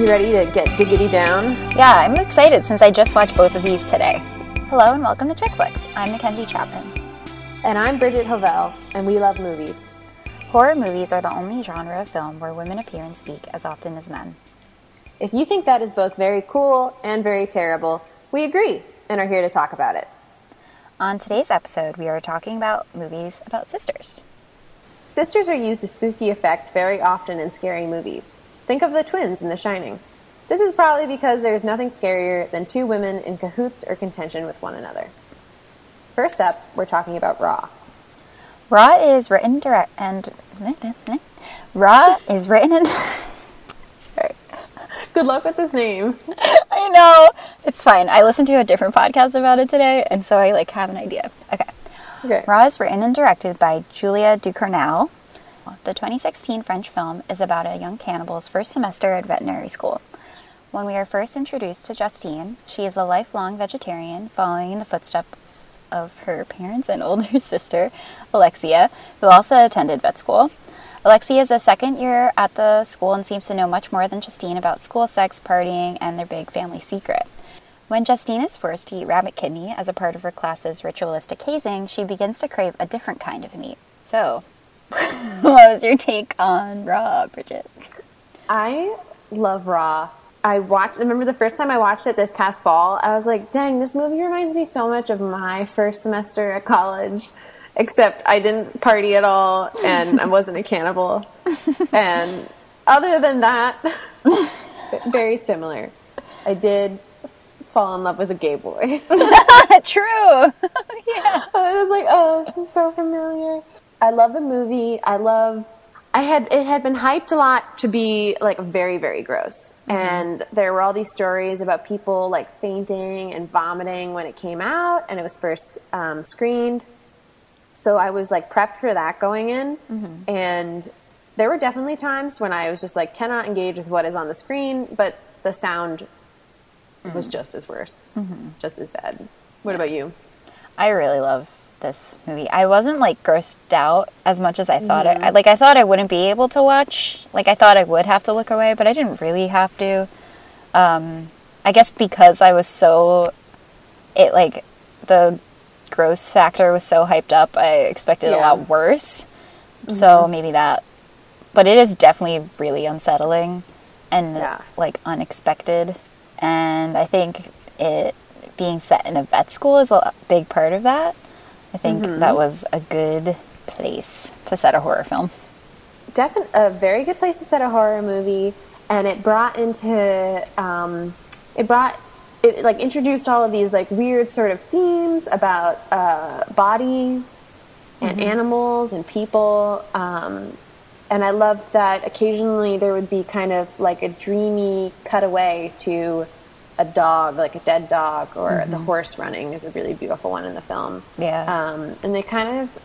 You ready to get diggity down? Yeah, I'm excited since I just watched both of these today. Hello and welcome to Chick Flicks. I'm Mackenzie Chapman. And I'm Bridget Hovell, and we love movies. Horror movies are the only genre of film where women appear and speak as often as men. If you think that is both very cool and very terrible, we agree and are here to talk about it. On today's episode, we are talking about movies about sisters. Sisters are used to spooky effect very often in scary movies. Think of the twins in The Shining. This is probably because there's nothing scarier than two women in cahoots or contention with one another. First up, we're talking about Raw. Raw is written direct and Raw is written in Sorry. Good luck with this name. I know. It's fine. I listened to a different podcast about it today, and so I like have an idea. Okay. Okay. Raw is written and directed by Julia Ducournau. The 2016 French film is about a young cannibal's first semester at veterinary school. When we are first introduced to Justine, she is a lifelong vegetarian following in the footsteps of her parents and older sister, Alexia, who also attended vet school. Alexia is a second year at the school and seems to know much more than Justine about school sex, partying, and their big family secret. When Justine is forced to eat rabbit kidney as a part of her class's ritualistic hazing, she begins to crave a different kind of meat. So, what was your take on Raw, Bridget? I love Raw. I watched. I remember the first time I watched it this past fall. I was like, "Dang, this movie reminds me so much of my first semester at college." Except I didn't party at all, and I wasn't a cannibal. And other than that, very similar. I did fall in love with a gay boy. True. Yeah. I was like, oh, this is so familiar. I love the movie. I love. I had it had been hyped a lot to be like very very gross, mm-hmm. and there were all these stories about people like fainting and vomiting when it came out, and it was first um, screened. So I was like prepped for that going in, mm-hmm. and there were definitely times when I was just like cannot engage with what is on the screen, but the sound was mm-hmm. just as worse, just as bad. What about you? I really love this movie. I wasn't like grossed out as much as I thought I, I like I thought I wouldn't be able to watch. Like I thought I would have to look away, but I didn't really have to. Um I guess because I was so it like the gross factor was so hyped up, I expected a lot worse. So maybe that but it is definitely really unsettling and Yeah. like unexpected. And I think it being set in a vet school is a big part of that. I think that was a good place to set a horror film. Defin- a very good place to set a horror movie, and it brought into um, it brought it like introduced all of these like weird sort of themes about uh, bodies and animals and people. Um, and I loved that occasionally there would be kind of like a dreamy cutaway to a dog, like a dead dog, or the horse running is a really beautiful one in the film. Yeah. Um, and they kind of,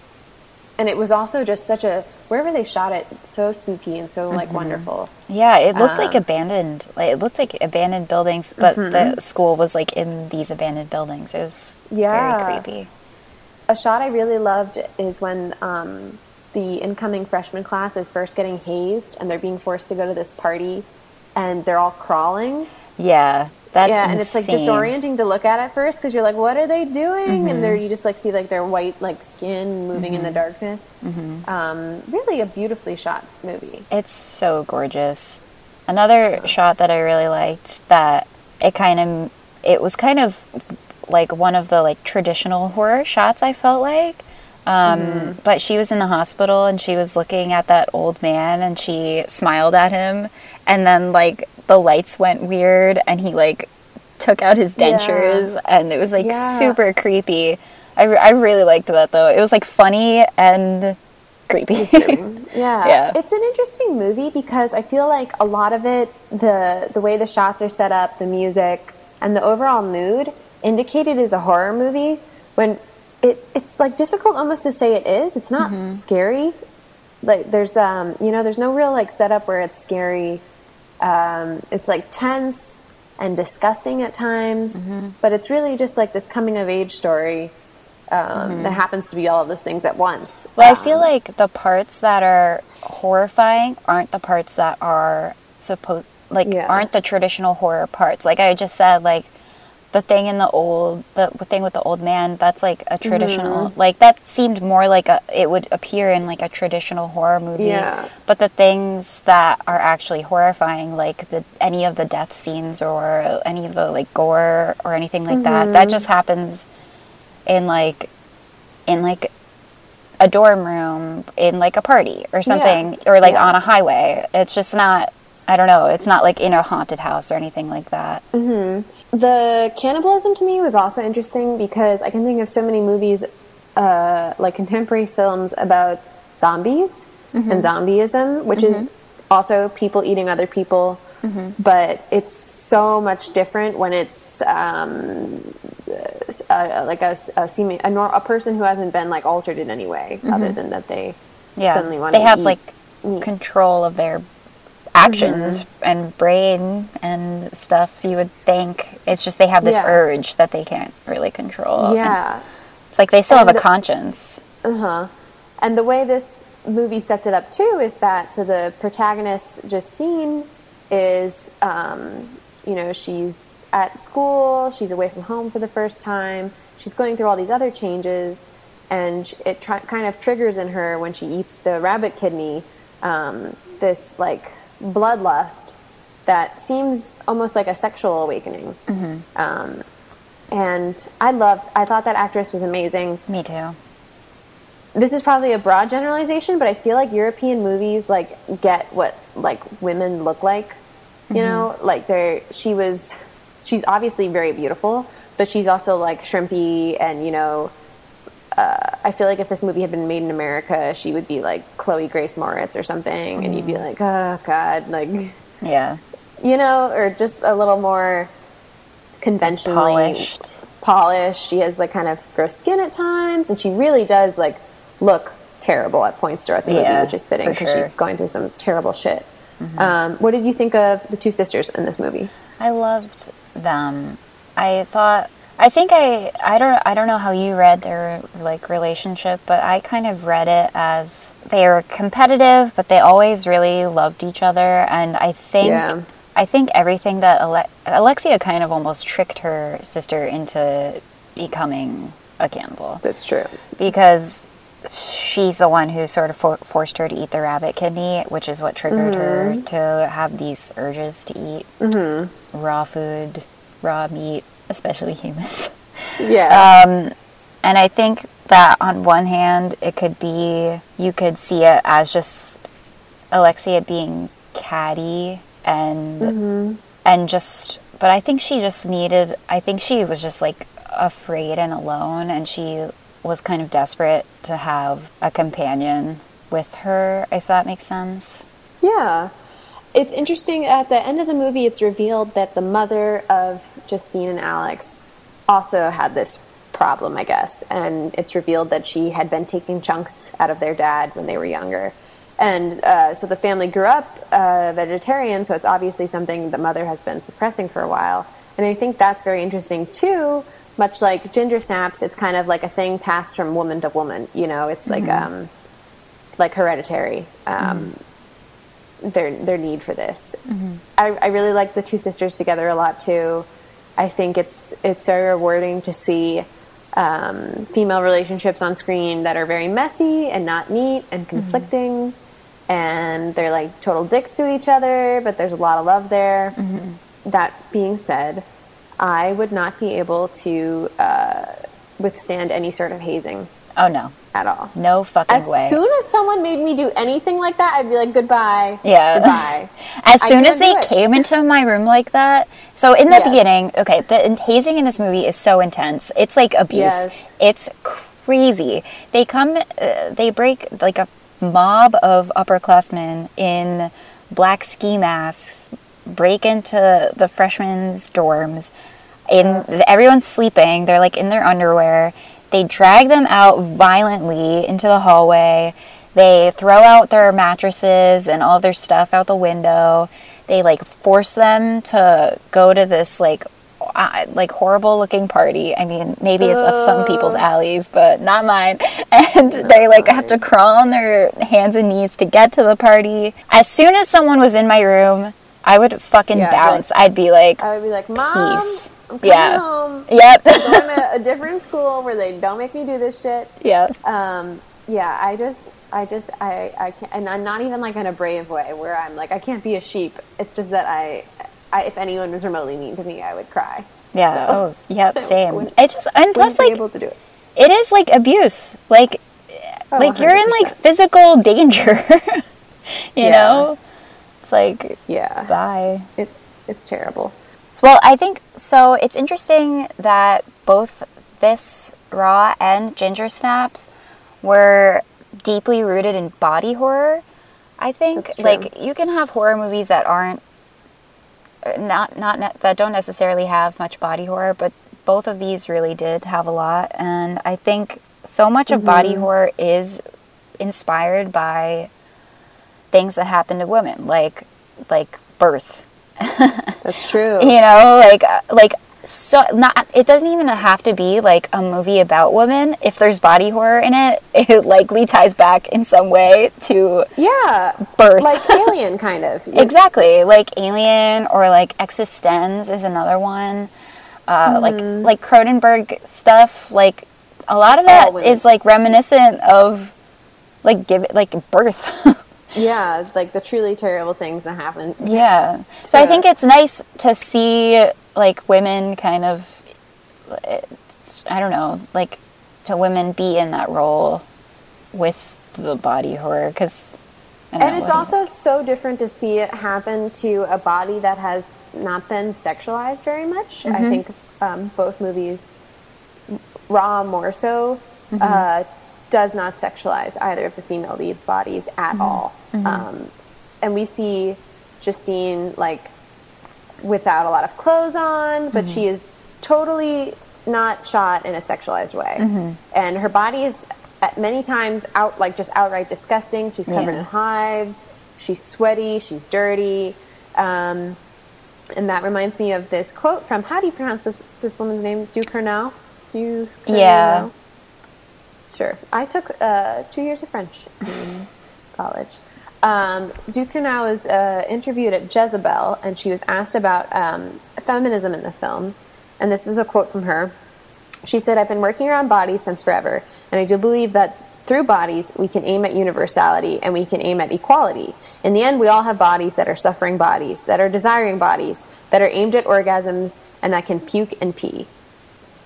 and it was also just such a wherever they shot it, so spooky and so like wonderful. Yeah, it looked like abandoned. Like it looked like abandoned buildings, but the school was like in these abandoned buildings. It was Yeah. very creepy. A shot I really loved is when um, the incoming freshman class is first getting hazed and they're being forced to go to this party, and they're all crawling. Yeah, that's yeah, and it's like disorienting to look at at first because you're like, what are they doing? And there you just like see like their white like skin moving in the darkness. Um, really a beautifully shot movie. It's so gorgeous. Another shot that I really liked that it kind of it was kind of like one of the like traditional horror shots I felt like. Um, But she was in the hospital and she was looking at that old man and she smiled at him and then like the lights went weird and he like took out his Yeah. dentures and it was like Yeah. super creepy. I, I really liked that though. It was like funny and creepy. Yeah. Yeah. It's an interesting movie because I feel like a lot of it, the the way the shots are set up, the music, and the overall mood indicate it is a horror movie when it it's like difficult almost to say it is. It's not scary. Like there's um you know, there's no real like setup where it's scary. Um it's like tense and disgusting at times, but it's really just like this coming of age story um, that happens to be all of those things at once. Well, I Um, feel like the parts that are horrifying aren't the parts that are supposed like Yeah. aren't the traditional horror parts. Like I just said, like the thing in the old the thing with the old man that's like a traditional Mm-hmm. like that seemed more like a it would appear in like a traditional horror movie Yeah. but the things that are actually horrifying like the any of the death scenes or any of the like gore or anything like that Mm-hmm. that just happens in like in like a dorm room in like a party or something or like Yeah. on a highway it's just not i don't know it's not like in a haunted house or anything like that The cannibalism to me was also interesting because I can think of so many movies, uh, like contemporary films about zombies and zombieism, which is also people eating other people. But it's so much different when it's um, uh, like a, a, seeming, a, nor- a person who hasn't been like altered in any way, other than that they yeah. suddenly want to. they have eat like control of their actions and brain and stuff you would think it's just they have this Yeah. urge that they can't really control And yeah. it's like they still have a conscience Uh-huh. And the way this movie sets it up too is that so the protagonist Justine is um, you know, she's at school, she's away from home for the first time, she's going through all these other changes, and it try- kind of triggers in her when she eats the rabbit kidney um, this like bloodlust that seems almost like a sexual awakening. Um, and I loved, I thought that actress was amazing me too this is probably a broad generalization, but I feel like European movies like get what like women look like. You know, like they're she was she's obviously very beautiful, but she's also like shrimpy and you know uh, I feel like if this movie had been made in America, she would be like Chloe Grace Moretz or something, and you'd be like, oh god, like yeah you know, or just a little more conventionally polished polished. She has like kind of gross skin at times, and she really does like look terrible at points throughout the Yeah, movie, which is fitting because sure. Mm-hmm. she's going through some terrible shit. Um, what did you think of the two sisters in this movie? I loved them. I thought I think I I don't I don't know how you read their like relationship, but I kind of read it as they were competitive, but they always really loved each other. And I think Yeah. I think everything that Ale- Alexia kind of almost tricked her sister into becoming a cannibal That's true. because she's the one who sort of for- forced her to eat the rabbit kidney, which is what triggered her mm-hmm. to have these urges to eat mm-hmm. raw food, raw meat, especially humans. Yeah. Um, and I think that on one hand, it could be you could see it as just Alexia being catty and and just but I think she just needed I think she was just like afraid and alone and she was kind of desperate to have a companion with her if that makes sense. Yeah. It's interesting at the end of the movie it's revealed that the mother of Justine and Alex also had this problem, I guess, and it's revealed that she had been taking chunks out of their dad when they were younger. And uh, so the family grew up uh, vegetarian, so it's obviously something the mother has been suppressing for a while. And I think that's very interesting too. Much like ginger snaps, it's kind of like a thing passed from woman to woman. You know, it's like um, like hereditary. Um, their their need for this. I, I really like the two sisters together a lot too. I think it's it's very rewarding to see um, female relationships on screen that are very messy and not neat and conflicting, and they're like total dicks to each other, but there's a lot of love there. That being said, I would not be able to uh, withstand any sort of hazing Oh no. at all. No fucking As way. As soon as someone made me do anything like that, I'd be like, goodbye. Yeah. Goodbye. As I soon as they came into my room like that, so in the Yes. beginning, okay, the hazing in this movie is so intense. It's like abuse. Yes. It's crazy. They come, uh, they break like a mob of upperclassmen in black ski masks, break into the freshmen's dorms. In everyone's sleeping. They're like in their underwear. They drag them out violently into the hallway. They throw out their mattresses and all their stuff out the window. They like force them to go to this like uh, like horrible looking party. I mean, maybe it's up some people's alleys, but not mine. And they like have to crawl on their hands and knees to get to the party. As soon as someone was in my room, I would fucking Yeah, bounce. like- I'd be like, I would be like, Mom, Peace. I'm coming Yeah. home. yep, going to a different school where they don't make me do this shit. yeah, Um, yeah, I just, I just, I, I can't, and I'm not even like in a brave way where I'm like, I can't be a sheep. It's just that I, I if anyone was remotely mean to me, I would cry. yeah. So, Oh, yep, same. It's just and plus like able to do it. it is like abuse. Like Oh, like you're in like physical danger. you Yeah. know, it's like Yeah, bye. it, it's terrible. Well, I think so. It's interesting that both this Raw and Ginger Snaps were deeply rooted in body horror. I think like you can have horror movies that aren't uh, not not ne- that don't necessarily have much body horror, but both of these really did have a lot and I think so much of body Mm-hmm. horror is inspired by things that happen to women like like birth That's true. you know like like so not it doesn't even have to be like a movie about women. If there's body horror in it it likely ties back in some way to Yeah, birth. Like Alien, kind of. exactly. Like alien or like eXistenZ is another one. Uh, like like cronenberg stuff like a lot of that Mm-hmm. is like reminiscent of like give it like birth Yeah, like the truly terrible things that happen. Yeah. So I think it's nice to see like women kind of I don't know, like to women be in that role with the body horror cuz And it's also so different to see it happen to a body that has not been sexualized very much. I think um, both movies, Raw more so, uh, does not sexualize either of the female leads' bodies at all. Um, and we see Justine like without a lot of clothes on, but she is totally not shot in a sexualized way. And her body is at many times out like just outright disgusting. She's covered Yeah. in hives. She's sweaty. She's dirty. Um, and that reminds me of this quote from how do you pronounce this this woman's name? Ducournau. You? Yeah. Sure. I took uh, two years of French in college. Um, Ducournau was uh, interviewed at Jezebel, and she was asked about um, feminism in the film. And this is a quote from her. She said, I've been working around bodies since forever, and I do believe that through bodies we can aim at universality and we can aim at equality. In the end, we all have bodies that are suffering bodies, that are desiring bodies, that are aimed at orgasms, and that can puke and pee.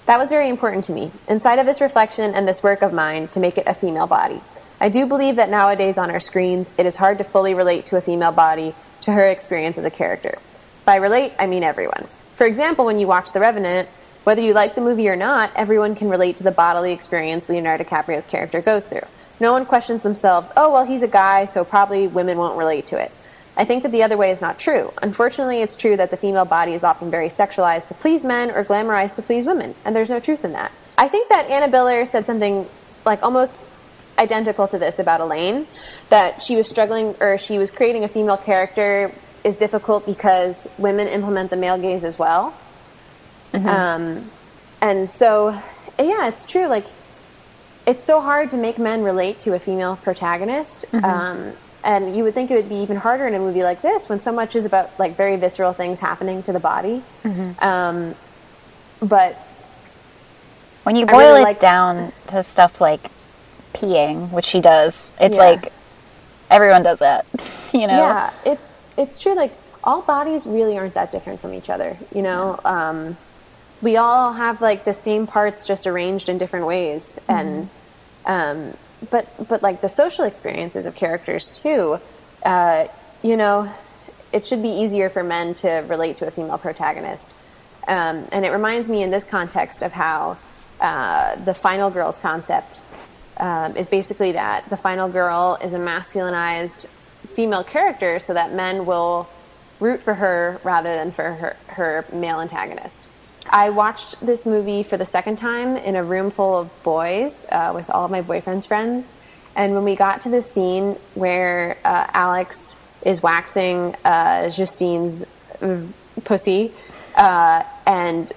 That was very important to me, inside of this reflection and this work of mine, to make it a female body. I do believe that nowadays on our screens, it is hard to fully relate to a female body, to her experience as a character. By relate, I mean everyone. For example, when you watch The Revenant, whether you like the movie or not, everyone can relate to the bodily experience Leonardo DiCaprio's character goes through. No one questions themselves, oh, well, he's a guy, so probably women won't relate to it. I think that the other way is not true. Unfortunately, it's true that the female body is often very sexualized to please men or glamorized to please women, and there's no truth in that. I think that Anna Biller said something like almost identical to this about Elaine that she was struggling or she was creating a female character is difficult because women implement the male gaze as well. Um, and so, yeah, it's true. Like, it's so hard to make men relate to a female protagonist. Um, and you would think it would be even harder in a movie like this when so much is about like very visceral things happening to the body. Um, but when you boil really it like- down to stuff like peeing, which she does, it's Yeah. like everyone does that, you know? Yeah, it's it's true. Like all bodies really aren't that different from each other. You know, um, we all have like the same parts just arranged in different ways, and um, but but like the social experiences of characters too. Uh, you know, it should be easier for men to relate to a female protagonist, um, and it reminds me in this context of how uh, the final girls concept um, is basically that the final girl is a masculinized female character so that men will root for her rather than for her, her male antagonist. I watched this movie for the second time in a room full of boys uh, with all of my boyfriend's friends. And when we got to the scene where uh, Alex is waxing uh, Justine's uh, pussy uh, and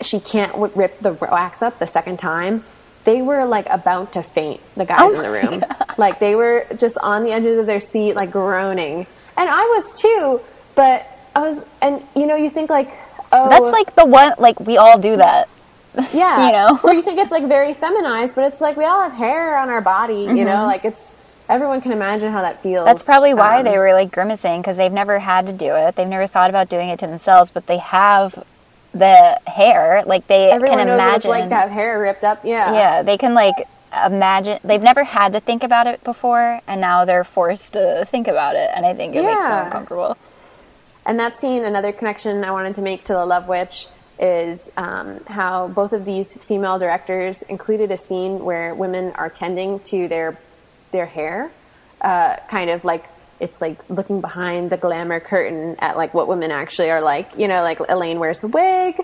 she can't w- rip the wax up the second time. They were like about to faint, the guys Oh in the room. Like they were just on the edges of their seat, like groaning. And I was too, but I was, and you know, you think like, oh, That's like the one, like, we all do that. yeah, you know? or you think it's like very feminized, but it's like we all have hair on our body, you know, like it's everyone can imagine how that feels. Mm-hmm. That's probably why Um, they were like grimacing because they've never had to do it. They've never thought about doing it to themselves, but they have the hair. Like they can imagine. like to have hair ripped up. Yeah, yeah, they can like imagine. They've never had to think about it before, and now they're forced to think about it, and I think it makes them uncomfortable. And that scene, another connection I wanted to make to The Love Witch is um, how both of these female directors included a scene where women are tending to their their hair, uh, kind of like it's like looking behind the glamour curtain at like what women actually are like. You know, like Elaine wears a wig.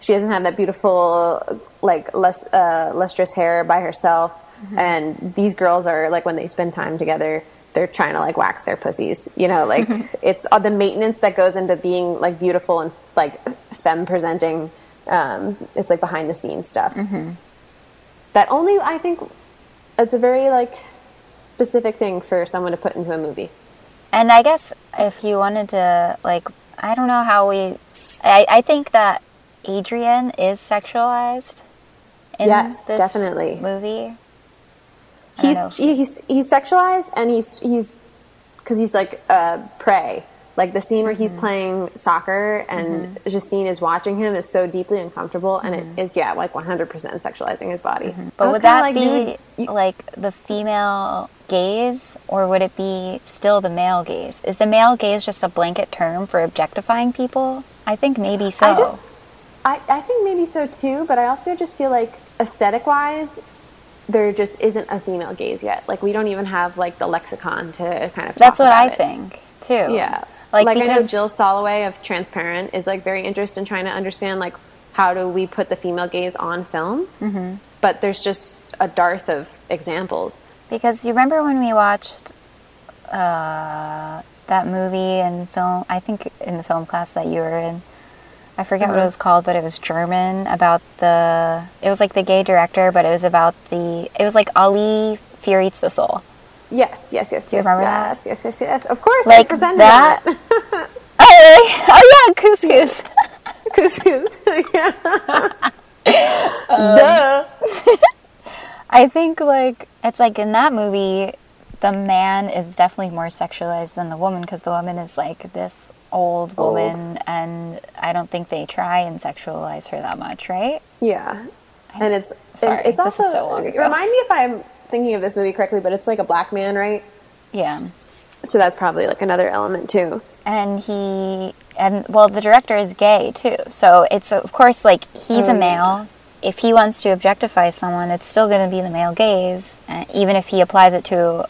She doesn't have that beautiful, like less uh, lustrous hair by herself. And these girls are like when they spend time together, they're trying to like wax their pussies. You know, like it's uh, the maintenance that goes into being like beautiful and like femme presenting. Um, it's like behind the scenes stuff. That only I think it's a very like specific thing for someone to put into a movie. And I guess if you wanted to, like, I don't know how we. I, I think that Adrian is sexualized in Yes, this definitely. movie. He's he- he's he's sexualized and he's he's because he's like uh, prey. Like the scene where he's Mm-hmm. playing soccer and Justine is watching him is so deeply uncomfortable, and it is yeah like 100 percent sexualizing his body. Mm-hmm. But would that like, be you- like the female gaze, or would it be still the male gaze? Is the male gaze just a blanket term for objectifying people? I think maybe so. I just, I, I think maybe so too, but I also just feel like aesthetic wise, there just isn't a female gaze yet. Like we don't even have like the lexicon to kind of. That's what I it. think too. Yeah, like, like, I know because Jill Soloway of Transparent is like very interested in trying to understand like how do we put the female gaze on film, mm-hmm. but there's just a dearth of examples. Because you remember when we watched uh, that movie and film, I think in the film class that you were in, I forget what it Uh-huh. was called, but it was German about the, it was like the gay director, but it was about the, it was like Ali Fear Eats the Soul. Yes, yes, yes, Do yes, remember that? yes, yes, yes, yes. Of course, Like I presented that- it. Oh, really? oh yeah, couscous. Couscous. yeah. Duh. I think like it's like in that movie, the man is definitely more sexualized than the woman because the woman is like this old Old. woman, and I don't think they try and sexualize her that much, right? Yeah, and it's Sorry, it's this also is so long ago. remind me if I'm thinking of this movie correctly, but it's like a black man, right? Yeah, So that's probably like another element too. and he and well, the director is gay too, so it's of course like he's Oh, a yeah. male. If he wants to objectify someone, it's still going to be the male gaze, uh, even if he applies it to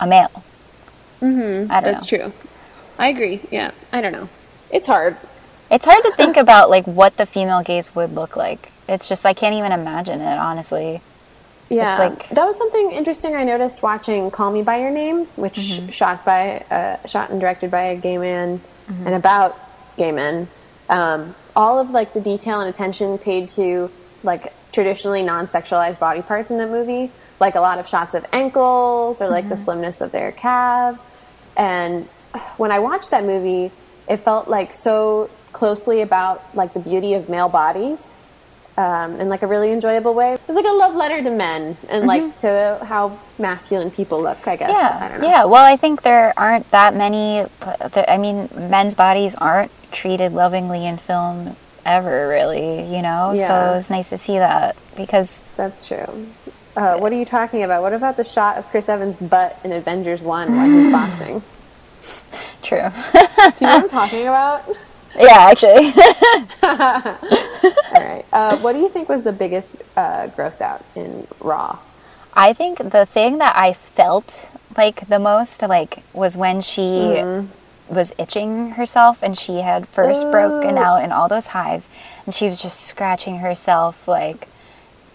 a male. Mm-hmm. I don't know. true. I agree. Yeah, I don't know. It's hard. It's hard to think about like what the female gaze would look like. It's just I can't even imagine it, honestly. Yeah, like- that was something interesting I noticed watching "Call Me by Your Name," which shot by uh, shot and directed by a gay man and about gay men. Um, all of like the detail and attention paid to like traditionally non-sexualized body parts in that movie, like a lot of shots of ankles or like the slimness of their calves. And when I watched that movie, it felt like so closely about like the beauty of male bodies um, in like a really enjoyable way. It was like a love letter to men and like to how masculine people look. I guess. Yeah, I don't know. yeah. Well, I think there aren't that many. I mean, men's bodies aren't treated lovingly in film ever, really. You know, Yeah. so it was nice to see that because That's true. Uh, what are you talking about? What about the shot of Chris Evans' butt in Avengers One while he's boxing? True. Do you know what I'm talking about? yeah, actually. All right. Uh, what do you think was the biggest uh, gross out in Raw? I think the thing that I felt like the most like was when she Mm-hmm. was itching herself and she had first broken out in all those hives and she was just scratching herself like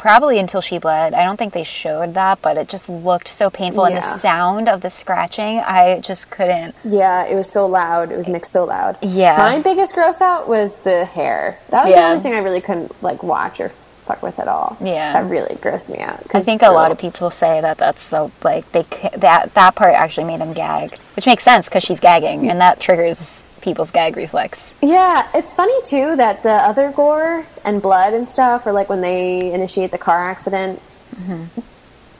probably until she bled. I don't think they showed that, but it just looked so painful and the sound of the scratching, I just couldn't. Yeah, it was so loud. It was mixed so loud. Yeah. My biggest gross out was the hair. That was the only thing I really couldn't like watch or fuck with at all. Yeah. That really grossed me out. I think a lot of people say that that's the like they that that part actually made them gag, which makes sense because she's gagging and that triggers people's gag reflex. Yeah, it's funny too that the other gore and blood and stuff, or like when they initiate the car accident, mm-hmm.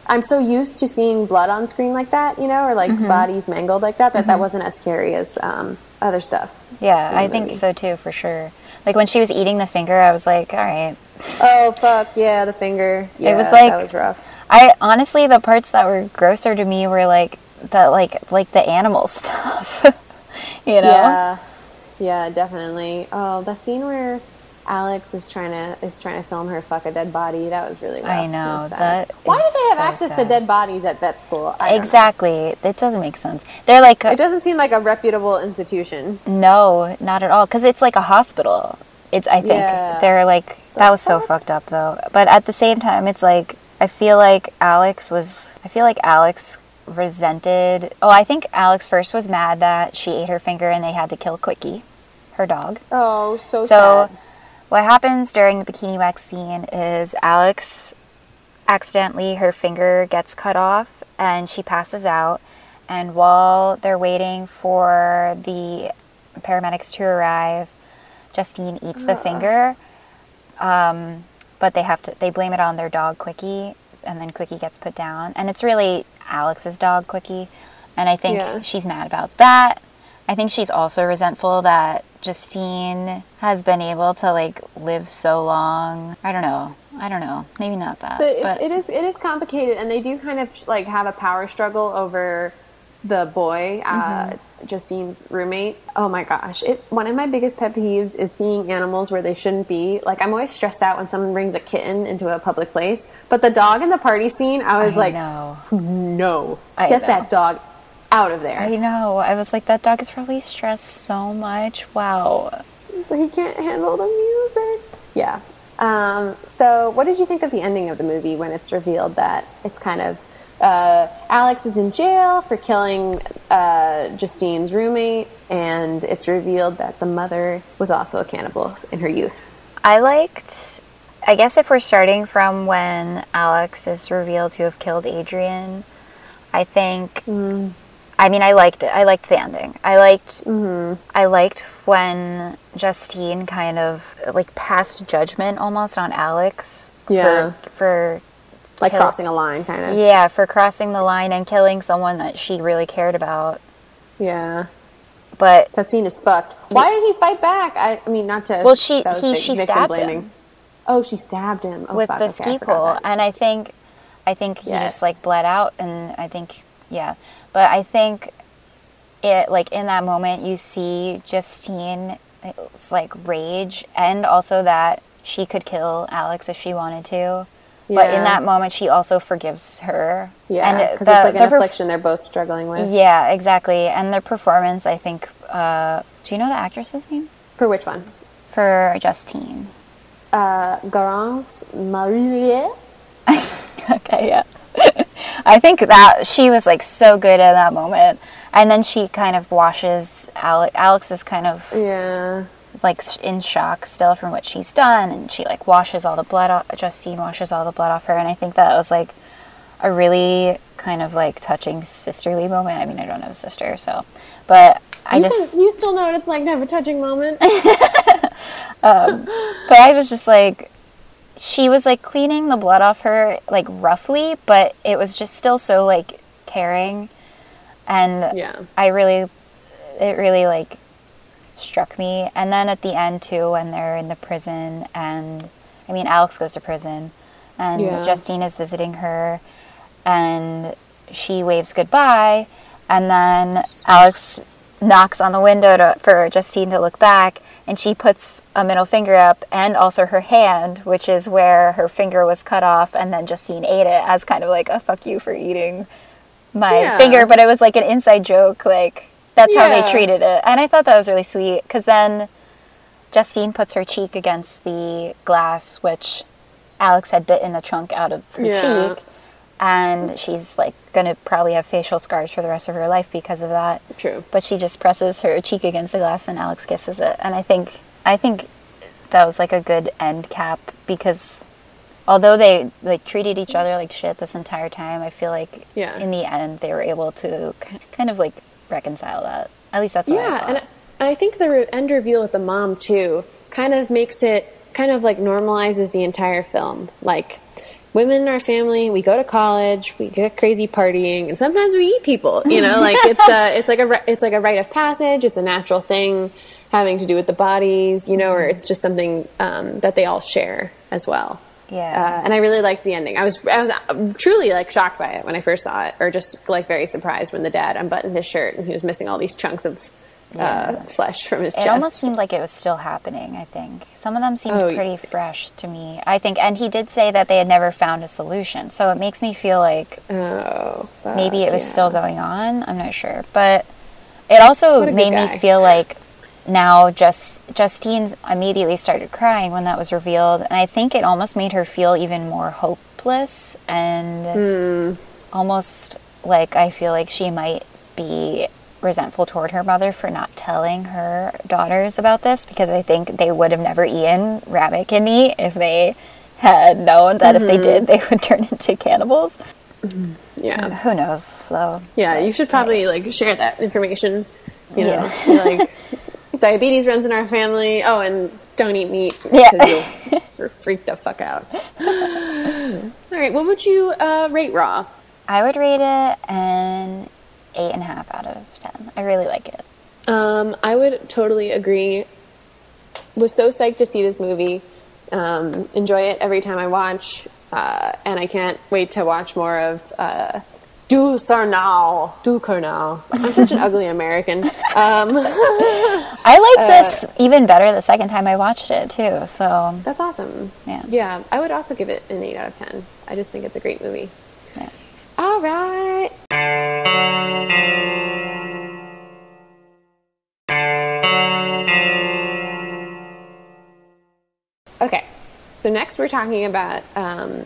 I'm so used to seeing blood on screen like that, you know, or like mm-hmm. bodies mangled like that, that that mm-hmm. wasn't as scary as um, other stuff. Yeah, I think movie. so too, for sure. Like when she was eating the finger, I was like, all right. Oh fuck yeah, the finger. Yeah, was like- that was rough. I honestly, the parts that were grosser to me were like the like like the animal stuff. you know? Yeah, yeah, definitely. Oh, the scene where Alex is trying to is trying to film her fuck a dead body. That was really rough. I know, that Why did they have so access to dead bodies at vet school? Know. Exactly. It doesn't make sense. They're like It doesn't seem like a reputable institution. no, not at all, because it's like a hospital. It's I think Yeah. they're like that was so fucked up though. But at the same time, it's like I feel like Alex was. I feel like Alex resented. Oh, I think Alex first was mad that she ate her finger and they had to kill Quickie, her dog. Oh, so, So, sad. what happens during the bikini wax scene is Alex accidentally, her finger gets cut off and she passes out. And while they're waiting for the paramedics to arrive, Justine eats the finger. Um, but they have to, they blame it on their dog, Quickie. And then Quickie gets put down. And it's really Alex's dog, Quickie. And I think Yeah. she's mad about that. I think she's also resentful that Justine has been able to like live so long. I don't know. I don't know. Maybe not that. But it, but it is it is complicated, and they do kind of like have a power struggle over the boy, uh, Mm-hmm. Justine's roommate. Oh my gosh! It one of my biggest pet peeves is seeing animals where they shouldn't be. Like I'm always stressed out when someone brings a kitten into a public place. But the dog in the party scene, I was I like, know. no, I get know. that dog out of there. I know. I was like, that dog is probably stressed so much. Wow. he can't handle the music. Yeah. Um, so, what did you think of the ending of the movie when it's revealed that it's kind of uh, Alex is in jail for killing uh, Justine's roommate, and it's revealed that the mother was also a cannibal in her youth? I liked. I guess if we're starting from when Alex is revealed to have killed Adrian, I think. I mean, I liked it. I liked the ending. I liked. I liked when Justine kind of like passed judgment almost on Alex. Yeah. For, for Like kill- crossing a line, kind of. Yeah, for crossing the line and killing someone that she really cared about. Yeah. But That scene is fucked. Why did he fight back? I, I mean, not to. Well, she- he- she stabbed blaming. him. Oh, she stabbed him oh, with fuck, the okay, ski pole, and I think, I think he just like bled out, and I think yeah, but I think it like in that moment you see Justine, it's like rage, and also that she could kill Alex if she wanted to. But in that moment, she also forgives her. Yeah, and because it's like the an perf- affliction they're both struggling with. Yeah, exactly. And their performance, I think. Uh, do you know the actress's name For which one? for Justine? Uh, Garance Marie. okay, yeah. I think that she was like so good in that moment, and then she kind of washes Alex. Alex is kind of Yeah. Like in shock still from what she's done, and she like washes all the blood off. Justine washes all the blood off her, and I think that was like a really kind of like touching sisterly moment. I mean, I don't have a sister, so, but I You, just can- you still know what it's like to have a touching moment. Um, but I was just like, she was like cleaning the blood off her like roughly, but it was just still so like caring, and Yeah. I really, it really like struck me. And then at the end too, when they're in the prison, and I mean Alex goes to prison, and Yeah. Justine is visiting her, and she waves goodbye, and then Alex knocks on the window to, for Justine to look back, and she puts a middle finger up and also her hand, which is where her finger was cut off, and then Justine ate it as kind of like a fuck you for eating my Yeah. finger, but it was like an inside joke, like that's how they treated it, and I thought that was really sweet because then Justine puts her cheek against the glass, which Alex had bitten a chunk out of her Yeah. cheek, and she's like gonna probably have facial scars for the rest of her life because of that. True. But she just presses her cheek against the glass, and Alex kisses it, and I think I think that was like a good end cap because although they like treated each other like shit this entire time, I feel like Yeah. in the end they were able to kind of like reconcile that. At least that's what I Yeah, thought. and I think the re- end reveal with the mom too kind of makes it kind of like normalizes the entire film. Like women in our family, we go to college, we get crazy partying, and sometimes we eat people. You know, like it's a, it's like a it's like a rite of passage. It's a natural thing having to do with the bodies. You know, or it's just something um, that they all share as well. Yeah. Uh, and I really liked the ending. I was I was uh, truly like shocked by it when I first saw it, or just like very surprised when the dad unbuttoned his shirt and he was missing all these chunks of uh, flesh from his It chest. It almost seemed like it was still happening, I think. Some of them seemed Oh, pretty yeah. fresh to me, I think. And he did say that they had never found a solution. So it makes me feel like oh, fuck, maybe it was yeah. still going on. I'm not sure. But it also What a good made guy. me feel like now just Justine immediately started crying when that was revealed. And I think it almost made her feel even more hopeless and Hmm. almost like I feel like she might be resentful toward her mother for not telling her daughters about this because I think they would have never eaten rabbit kidney if they had known that if they Mm-hmm. did they would turn into cannibals. Yeah, Who knows? So yeah. You should probably like share that information. You know, Yeah. Like diabetes runs in our family. Oh, and don't eat meat. Yeah. 'cause you'll freak the fuck out. All right, what would you uh, rate Raw? I would rate it an eight and a half out of ten. I really like it. Um, I would totally agree. Was so psyched to see this movie. Um, enjoy it every time I watch, uh, and I can't wait to watch more of uh, Du Sarnau. Du Karnau. I'm such an ugly American. Um, I like this even better the second time I watched it too. So that's awesome. Yeah. yeah. I would also give it an eight out of ten. I just think it's a great movie. yeah. All right. Okay, so next we're talking about um,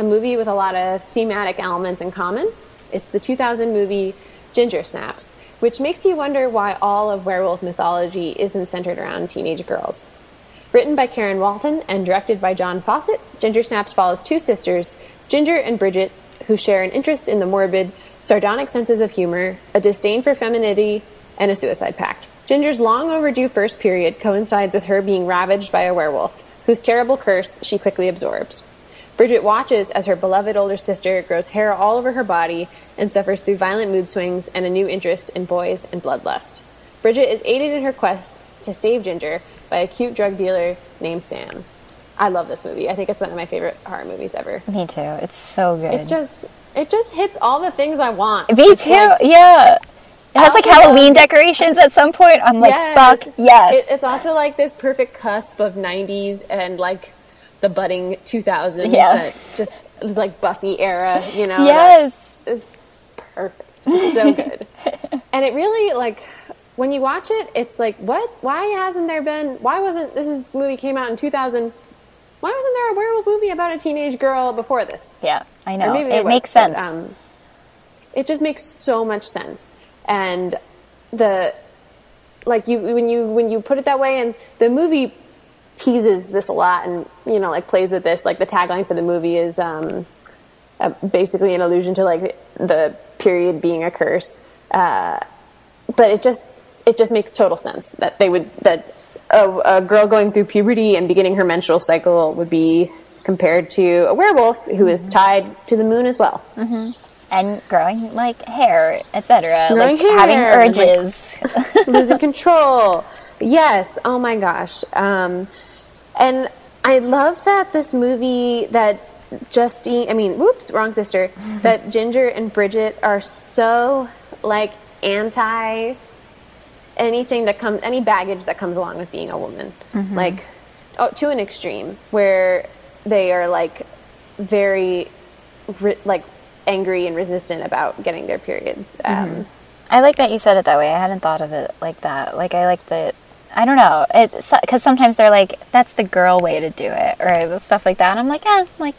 a movie with a lot of thematic elements in common. It's the 2000 movie Ginger Snaps, which makes you wonder why all of werewolf mythology isn't centered around teenage girls. Written by Karen Walton and directed by John Fawcett, Ginger Snaps follows two sisters, Ginger and Bridget, who share an interest in the morbid, sardonic senses of humor, a disdain for femininity, and a suicide pact. Ginger's long overdue first period coincides with her being ravaged by a werewolf, whose terrible curse she quickly absorbs. Bridget watches as her beloved older sister grows hair all over her body and suffers through violent mood swings and a new interest in boys and bloodlust. Bridget is aided in her quest to save Ginger by a cute drug dealer named Sam. I love this movie. I think it's one of my favorite horror movies ever. Me too. It's so good. It just it just hits all the things I want. Me It's too. like- yeah. It has like love- Halloween decorations at some point. I'm like, Yes. fuck yes. It, it's also like this perfect cusp of 90s and like the budding 2000s. Yeah. That just like Buffy era, you know? yes. is perfect. It's so good. and it really like when you watch it, it's like what? Why hasn't there been? Why wasn't this is movie came out in 2000? Why wasn't there a werewolf movie about a teenage girl before this? Yeah, I know. there It was, makes but, sense. um, it just makes so much sense, and the like you when you when you put it that way, and the movie teases this a lot, and you know like plays with this. Like the tagline for the movie is um, uh, basically an allusion to like the period being a curse, uh, but it just it just makes total sense that they would that a, a girl going through puberty and beginning her menstrual cycle would be compared to a werewolf who is Mm-hmm. tied to the moon as well. and growing like hair, etc. Like having hair like, urges. losing control. Yes. Oh my gosh. Um, and I love that this movie that Justine, I mean, whoops, wrong sister, that Ginger and Bridget are so like anti anything that comes, any baggage that comes along with being a woman. Like, oh, to an extreme where they are like very, ri- like, angry and resistant about getting their periods. Um, I like that you said it that way. I hadn't thought of it like that. Like I like the I don't know. Because sometimes they're like that's the girl way to do it or stuff like that. And I'm like, yeah, like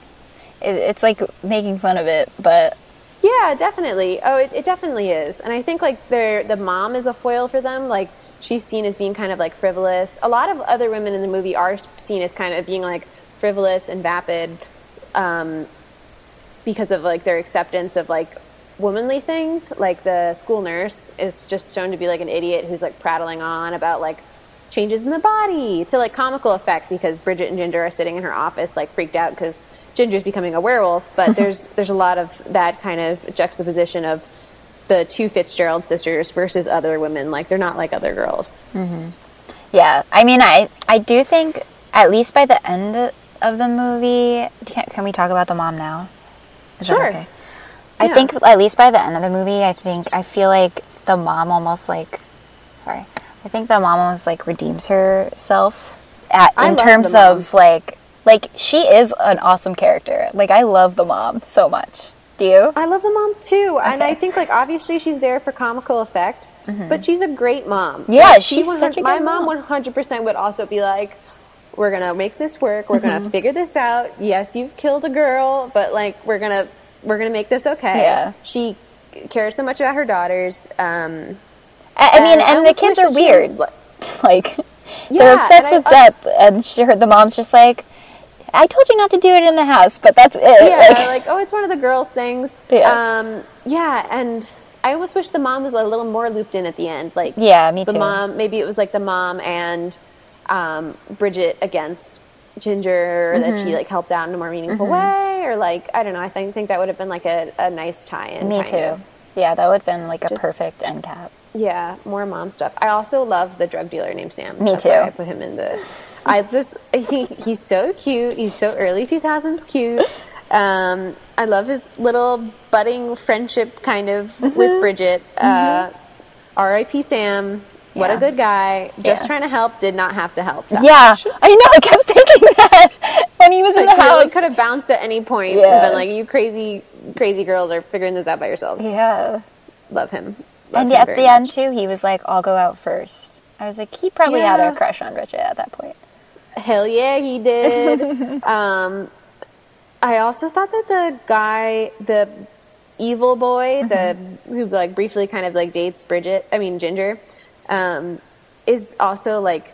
it, it's like making fun of it, but Yeah, definitely. Oh, it, it definitely is. And I think like the mom is a foil for them. Like she's seen as being kind of like frivolous. A lot of other women in the movie are seen as kind of being like frivolous and vapid um, because of like their acceptance of like womanly things. Like the school nurse is just shown to be like an idiot who's like prattling on about like changes in the body to like comical effect because Bridget and Ginger are sitting in her office like freaked out because Ginger's becoming a werewolf. But there's there's a lot of that kind of juxtaposition of the two Fitzgerald sisters versus other women. Like they're not like other girls. Mm-hmm. Yeah, I mean, I I do think at least by the end of the movie, can, can we talk about the mom now? Is that Sure. okay? I Yeah. think at least by the end of the movie, I think I feel like the mom almost like, sorry, I think the mom almost like redeems herself at I in terms of like like she is an awesome character. Like I love the mom so much. Do you? I love the mom too, and I think like obviously she's there for comical effect, but she's a great mom. Mm-hmm. Yeah, Like, she's she such a My mom. one hundred percent would also be like, "We're gonna make this work. We're Mm-hmm. gonna figure this out. Yes, you've killed a girl, but like we're gonna we're gonna make this okay." Yeah. She cares so much about her daughters. Um, I, I mean, And and the kids are that she was weird. like Yeah, they're obsessed with I- death, and she, her, the mom's just like, "I told you not to do it in the house, but that's it." yeah, Like- like, oh, it's one of the girls' things. Yeah. Um, yeah, and I almost wish the mom was a little more looped in at the end. Like, Yeah, me the too. mom, maybe it was like the mom and um, Bridget against Ginger that Mm-hmm. she like helped out in a more meaningful way, or like I don't know. I think think that would have been like a, a nice tie-in. Me too. of. Yeah, that would have been like a Just- perfect end cap. Yeah, more mom stuff. I also love the drug dealer named Sam. Me That's too. I put him in the. I just he, he's so cute. He's so early two thousands cute. Um, I love his little budding friendship kind of Mm-hmm. with Bridget. Uh, R.I.P. Sam. What Yeah. a good guy. Just Yeah. trying to help. Did not have to help. that Yeah, much. I know. I kept thinking that when he was in Like, the really house. could have bounced at any point Yeah. and been like, "You crazy, crazy girls are figuring this out by yourselves." Yeah, Love him. Love and at the end much. too, he was like, "I'll go out first. I was like, he probably had a crush on Bridget at that point. Hell yeah, he did. um, I also thought that the guy, the evil boy, the who like briefly kind of like dates Bridget, I mean Ginger, um, is also like,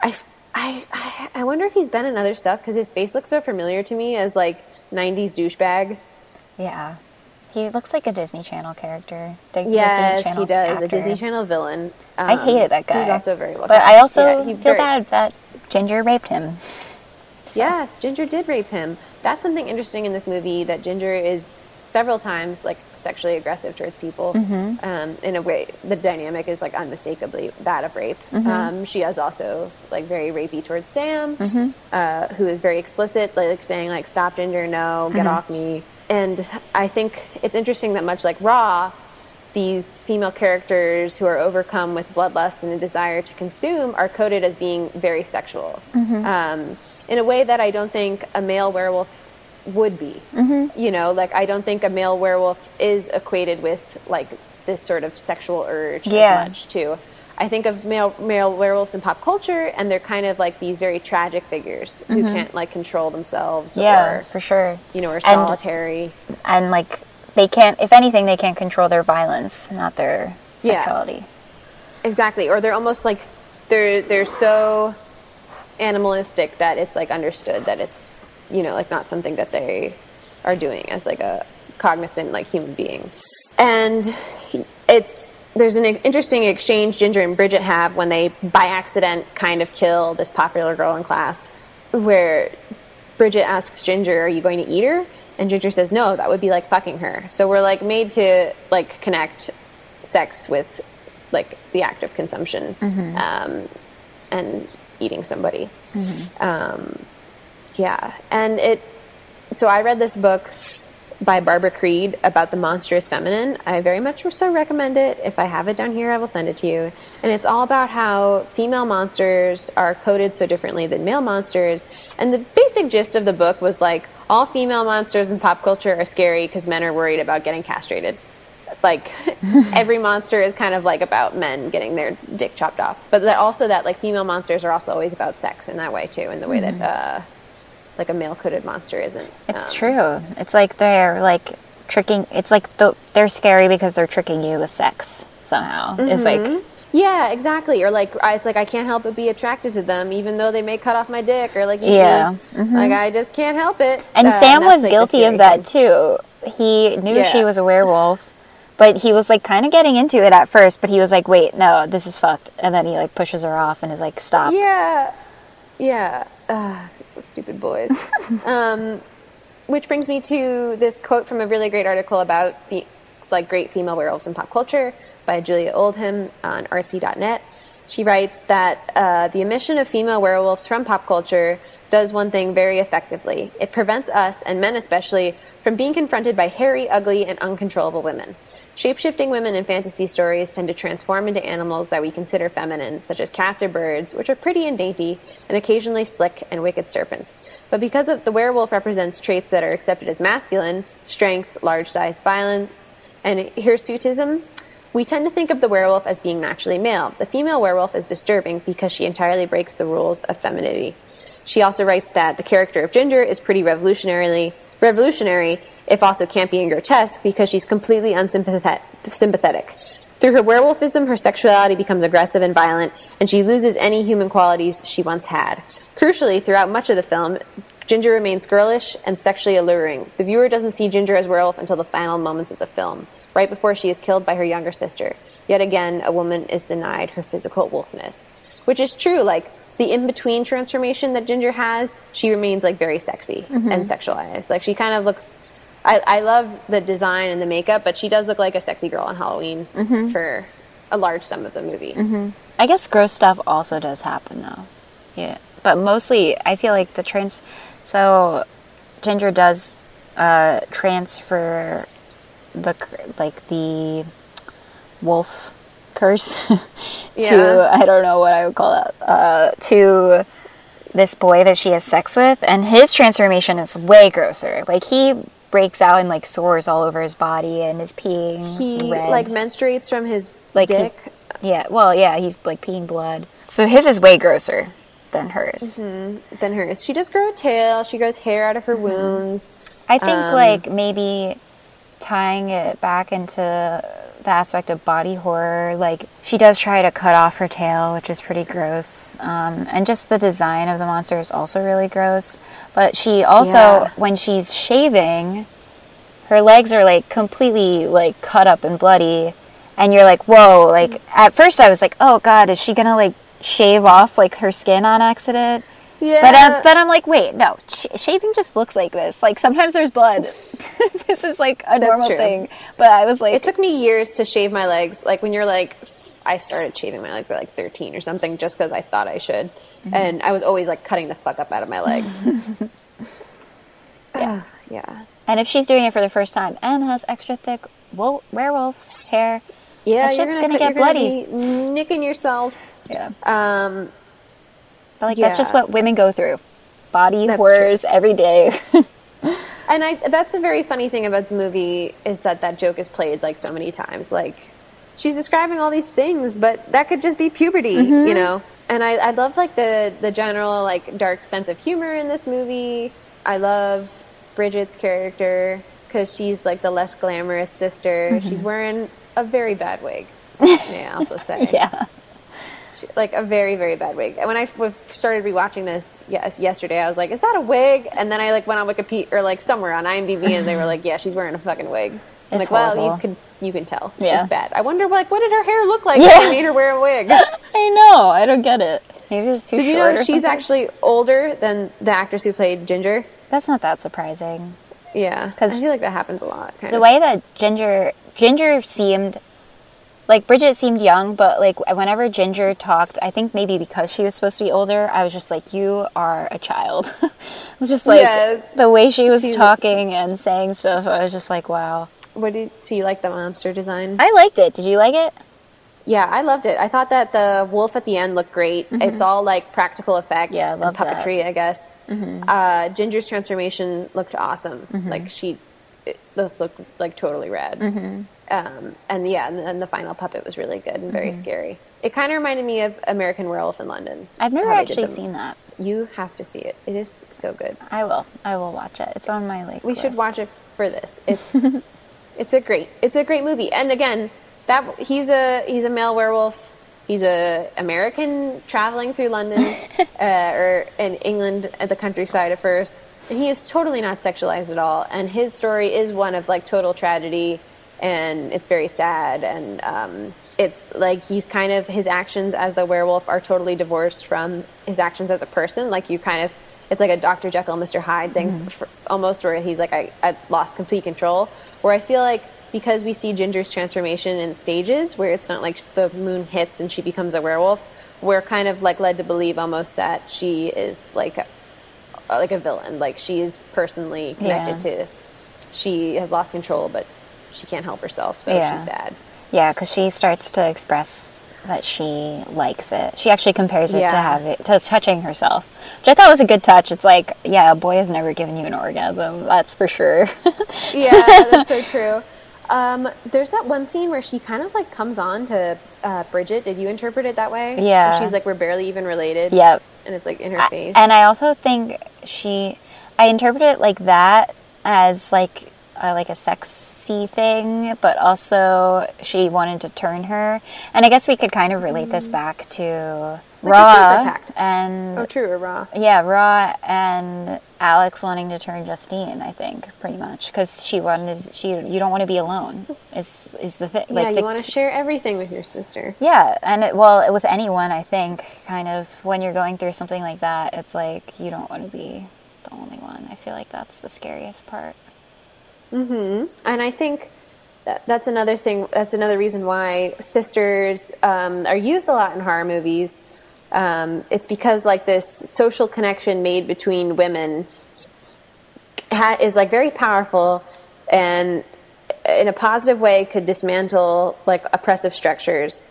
I, I, I, I wonder if he's been in other stuff because his face looks so familiar to me as like '90s douchebag. Yeah, he looks like a Disney Channel character. Disney Yes, Channel he does. A. Disney Channel villain. I Um, hated that guy. He's also very well. But I also Yeah, feel very- bad that Ginger raped him. Yes, Ginger did rape him. That's something interesting in this movie that Ginger is several times like sexually aggressive towards people. Mm-hmm. Um, in a way, the dynamic is like unmistakably that of rape. Mm-hmm. Um, she is also like very rapey towards Sam, Mm-hmm. uh, who is very explicit, like saying like "Stop, Ginger! No, get Mm-hmm. off me." And I think it's interesting that much like Raw, these female characters who are overcome with bloodlust and a desire to consume are coded as being very sexual um, in a way that I don't think a male werewolf would be. You know, like I don't think a male werewolf is equated with like this sort of sexual urge Yeah. as much too. I think of male male werewolves in pop culture, and they're kind of like these very tragic figures who mm-hmm. can't like control themselves, Yeah, or for sure. you know, are And- solitary. and like they can't if anything they can't control their violence not their Yeah. sexuality Exactly, or they're almost like they're they're so animalistic that it's like understood that it's you know like not something that they are doing as like a cognizant like human being. And it's there's an interesting exchange Ginger and Bridget have when they by accident kind of kill this popular girl in class where Bridget asks Ginger, "Are you going to eat her?" And Ginger says, "No, that would be like fucking her." So we're like made to like connect sex with like the act of consumption um, and eating somebody. Um, yeah, and it. So I read this book by Barbara Creed about the monstrous feminine. I very much so recommend it. If I have it down here, I will send it to you. And it's all about how female monsters are coded so differently than male monsters. And the basic gist of the book was like all female monsters in pop culture are scary because men are worried about getting castrated. Like every monster is kind of like about men getting their dick chopped off, but that also that like female monsters are also always about sex in that way too, in the way that uh, like a male coded monster isn't. it's Um, true it's like they're like tricking it's like the, they're scary because they're tricking you with sex somehow it's Mm-hmm. like Yeah, exactly. Or like, I, it's like I can't help but be attracted to them, even though they may cut off my dick or like, Yeah. me. like I just can't help it. and Uh, sam that's, was like, guilty of that thing. too he knew Yeah. she was a werewolf, but he was like kind of getting into it at first. But he was like, "Wait, no, this is fucked," and then he like pushes her off and is like, "Stop." Yeah, yeah. Ugh, stupid boys. um, which brings me to this quote from a really great article about fe- like great female werewolves in pop culture by Julia Oldham on artsy.net. She writes that uh, the omission of female werewolves from pop culture does one thing very effectively. It prevents us, and men especially, from being confronted by hairy, ugly, and uncontrollable women. Shapeshifting women in fantasy stories tend to transform into animals that we consider feminine, such as cats or birds, which are pretty and dainty, and occasionally slick and wicked serpents. But because of the werewolf represents traits that are accepted as masculine strength, large size violence, and hirsutism, we tend to think of the werewolf as being naturally male. The female werewolf is disturbing because she entirely breaks the rules of femininity. She also writes that the character of Ginger is pretty revolutionarily revolutionary, if also campy and grotesque, because she's completely unsympathetic. Through her werewolfism, her sexuality becomes aggressive and violent, and she loses any human qualities she once had. Crucially, throughout much of the film, Ginger remains girlish and sexually alluring. The viewer doesn't see Ginger as werewolf until the final moments of the film, right before she is killed by her younger sister. Yet again, a woman is denied her physical wolfness. Which is true, like the in between transformation that Ginger has, she remains like very sexy mm-hmm. and sexualized. Like she kind of looks. I, I love the design and the makeup, but she does look like a sexy girl on Halloween mm-hmm. for a large sum of the movie. Mm-hmm. I guess gross stuff also does happen though. Yeah. But mostly I feel like the trans so Ginger does uh transfer the like the wolf curse to Yeah. I don't know what I would call that uh to this boy that she has sex with and his transformation is way grosser. Like he breaks out and like sores all over his body and is peeing He red. like menstruates from his like his- dick. yeah, well, yeah, he's like peeing blood. So his is way grosser than hers. than hers. She does grow a tail. She grows hair out of her wounds. I think Um, like maybe tying it back into the aspect of body horror, like she does try to cut off her tail, which is pretty gross. Um, and just the design of the monster is also really gross. But she also, Yeah. when she's shaving, her legs are like completely like cut up and bloody. And you're like, whoa! Like at first, I was like, oh god, is she gonna like shave off like her skin on accident? Um, yeah, But I'm, but I'm like, wait, no, sh- shaving just looks like this. Like sometimes there's blood. this is like a normal true. thing. But I was like, it took me years to shave my legs. Like when you're like, I started shaving my legs at like 13 or something, just because I thought I should, mm-hmm. and I was always like cutting the fuck up out of my legs. yeah, yeah, and if she's doing it for the first time and has extra thick wo- werewolf hair, yeah. That shit's gonna, gonna get you're bloody. be nicking yourself. Yeah, Um, but like that's just what women go through. Body That's horrors every day. And I that's a very funny thing about the movie is that that joke is played like so many times. Like she's describing all these things, but that could just be puberty, you know. And I, I love like the the general like dark sense of humor in this movie. I love Bridget's character because she's like the less glamorous sister. She's wearing a very bad wig. May I also say? yeah, like a very very bad wig. And when I started rewatching this yes yesterday, I was like, "Is that a wig?" And then I like went on Wikipedia or like somewhere on IMDb, and they were like, "Yeah, she's wearing a fucking wig." I'm It's like, "Well, you can you can tell. Yeah. It's bad." I wonder like what did her hair look like Yeah. when they made her wear a wig? I know. I don't get it. Maybe it's too Did you know she's something? actually older than the actress who played Ginger? That's not that surprising. Yeah, 'Cause I feel like that happens a lot. The of. way that Ginger Ginger seemed like Bridget seemed young, but like whenever Ginger talked, I think maybe because she was supposed to be older, I was just like, "You are a child." it was just like Yes. the way she was She was- talking and saying stuff. I was just like, "Wow." What did so you like the monster design? I liked it. Did you like it? Yeah, I loved it. I thought that the wolf at the end looked great. It's all like practical effects Mm-hmm. Yeah, and love that. Mm-hmm. puppetry, I guess. Uh, Ginger's transformation looked awesome. Like she, it, those looked like totally rad. Mm-hmm. Um, and yeah, and then the final puppet was really good and Mm-hmm. very scary. It kind of reminded me of American Werewolf in London. I've never how they did actually seen that. You have to see it. It is so good. I will. I will watch it. It's on my like. We should watch it for this. It's it's a great it's a great movie. And again, that he's a he's a male werewolf. He's a American traveling through London uh, or in England at the countryside at first. And he is totally not sexualized at all. And his story is one of like total tragedy, and it's very sad. And um, it's like he's kind of his actions as the werewolf are totally divorced from his actions as a person. Like you kind of, it's like a Dr. Jekyll, Mr. Hyde thing, for, almost where he's like, I, I lost complete control. Where I feel like because we see Ginger's transformation in stages, where it's not like the moon hits and she becomes a werewolf. We're kind of like led to believe almost that she is like like a villain. Like she is personally connected Yeah. to. She has lost control, but she can't help herself, so Yeah. she's bad. Yeah, because she starts to express that she likes it. She actually compares it to Yeah. have it to touching herself, which I thought was a good touch. It's like, yeah, a boy has never given you an orgasm. That's for sure. Yeah, that's so true. Um, there's that one scene where she kind of like comes on to uh, Bridget. Did you interpret it that way? Yeah. Where she's like, we're barely even related. yep. And it's like in her face. And I also think she, I interpret it like that as like uh, like a sexy thing, but also she wanted to turn her. And I guess we could kind of relate this back to Mm. Like Raw Chaser Pact. and oh, true or raw? yeah, Raw and Alex wanting to turn Justine. I think pretty much because she wanted she you don't want to be alone is is the thing. yeah, the, you want to share everything with your sister. yeah, and it, well, with anyone, I think, kind of when you're going through something like that, it's like you don't want to be the only one. I feel like that's the scariest part. Mm-hmm. And I think that, that's another thing. That's another reason why sisters um, are used a lot in horror movies. Um, it's because like this social connection made between women ha- is like very powerful, and in a positive way could dismantle like oppressive structures,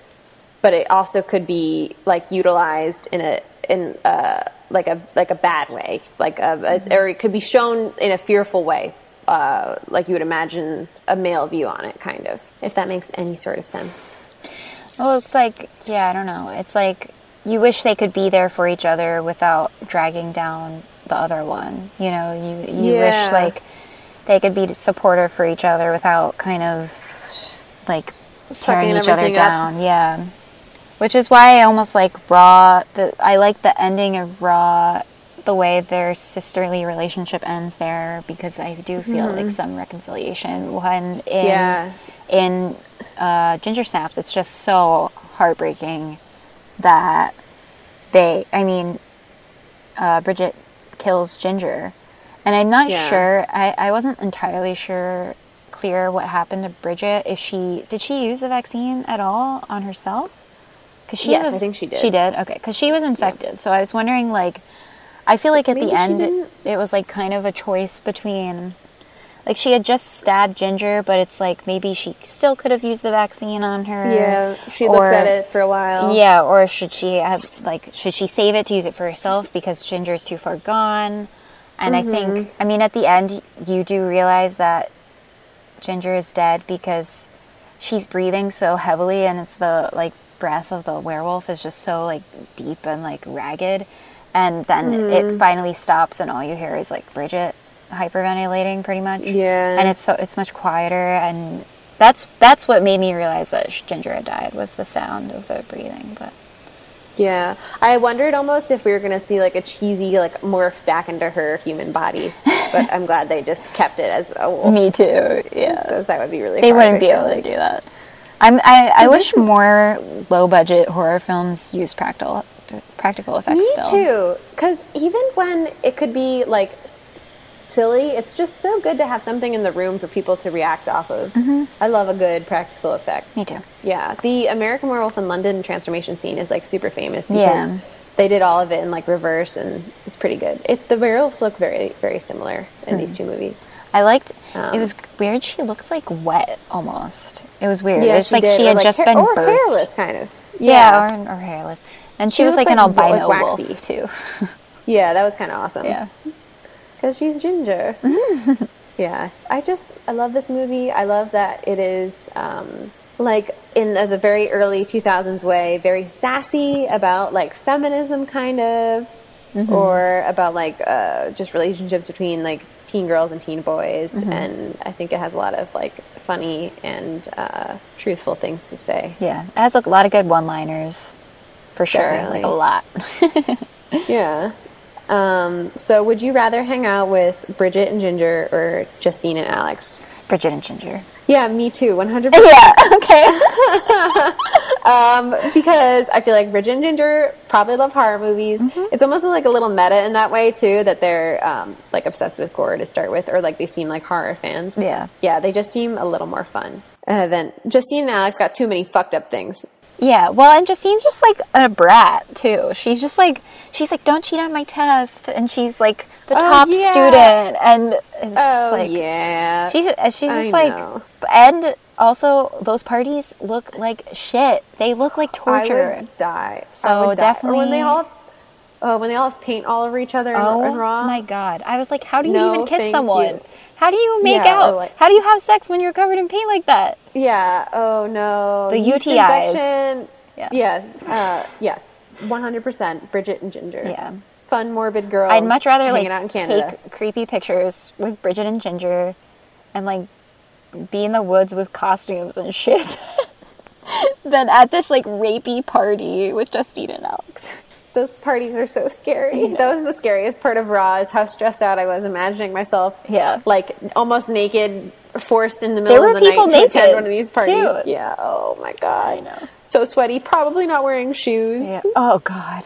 but it also could be like utilized in a in a, like a like a bad way, like a, a or it could be shown in a fearful way, uh, like you would imagine a male view on it, kind of. If that makes any sort of sense. Well, it's like, yeah, I don't know. It's like you wish they could be there for each other without dragging down the other one. You know, you you Yeah. wish like they could be supportive for each other without kind of like tearing Fucking each other everything up. down. Yeah. Which is why I almost like Raw. The I like the ending of Raw, the way their sisterly relationship ends there because I do feel like some reconciliation when in Yeah. in uh, Ginger Snaps, it's just so heartbreaking that they, I mean, uh, Bridget kills Ginger. And I'm not Yeah. sure, I, I wasn't entirely sure, clear what happened to Bridget. If she, did she use the vaccine at all on herself? Because she Yes, I think she did. She did? Okay. Because she was infected. So I was wondering, like, I feel like at Maybe the end, it was like kind of a choice between like she had just stabbed Ginger, but it's like maybe she still could have used the vaccine on her. Yeah, she looks at it for a while. Yeah, or should she have like should she save it to use it for herself because Ginger's too far gone? And I Mm-hmm. think I mean at the end you do realize that Ginger is dead because she's breathing so heavily and it's the like breath of the werewolf is just so like deep and like ragged and then Mm-hmm. it finally stops and all you hear is like Bridget hyperventilating pretty much. Yeah. And it's so it's much quieter and that's that's what made me realize that Ginger had died was the sound of the breathing, but Yeah, I wondered almost if we were going to see like a cheesy like morph back into her human body, but I'm glad they just kept it as a wolf. Me too. Yeah. because that would be really. They wouldn't be able to do that. I'm, I, I wish more low budget horror films use practical practical effects Me still. too, because even when it could be like silly, it's just so good to have something in the room for people to react off of. Mm-hmm. I love a good practical effect. Me too. Yeah, the American Werewolf in London transformation scene is like super famous because Yeah. they did all of it in like reverse, and it's pretty good. It the werewolves look very very similar in Hmm. these two movies. I liked. Um, it was weird. She looked like wet almost. It was weird. Yeah, it's she like did, she had like, just hair- been or birthed. hairless, kind of. Yeah, or, or hairless. And she, She was like looked an like- albino like wolf too. yeah, that was kind of awesome. yeah. Because she's ginger. yeah, I just I love this movie. I love that it is um, like in the, the very early 2000s way, very sassy about like feminism, kind of, or about like uh, just relationships between like teen girls and teen boys. And I think it has a lot of like funny and uh, truthful things to say. Yeah. It has a lot of good one liners. For sure. Definitely. Like a lot. Yeah. Um, so, would you rather hang out with Bridget and Ginger or Justine and Alex? Bridget and Ginger. Yeah, me too, 100%. Yeah. Okay. Um, because I feel like Bridget and Ginger probably love horror movies. Mm-hmm. It's almost like a little meta in that way too, that they're um, like obsessed with gore to start with, or like they seem like horror fans. Yeah. yeah, they just seem a little more fun. Uh, than Justine and Alex got too many fucked up things. Yeah, well, and Justine's just like a brat too. She's just like she's like, don't cheat on my test, and she's like the Oh, top yeah. student, and it's just Oh like yeah, she's uh, she's I just like, know. and also those parties look like shit. They look like torture. I would die. So I would die. Or when they definitely- all, oh, when they all have paint all over each other Oh in Raw. my god! I was like, how do you No, even kiss someone? you. How do you make Yeah, out? like- how do you have sex when you're covered in paint like that? Yeah. Oh no. The Yeast UTIs. Yeah. Yes. Uh, yes. One hundred percent. Bridget and Ginger. Yeah. Fun, morbid girls. I'd much rather like out in Canada. take creepy pictures with Bridget and Ginger, and like be in the woods with costumes and shit, than at this like rapey party with Justine and Alex. Those parties are so scary. That was the scariest part of Raw. Is how stressed out I was imagining myself. Yeah. Like almost naked, forced in the middle of the night to attend one of these parties. too. Yeah. Oh my god. I know. So sweaty. Probably not wearing shoes. Yeah. Oh God.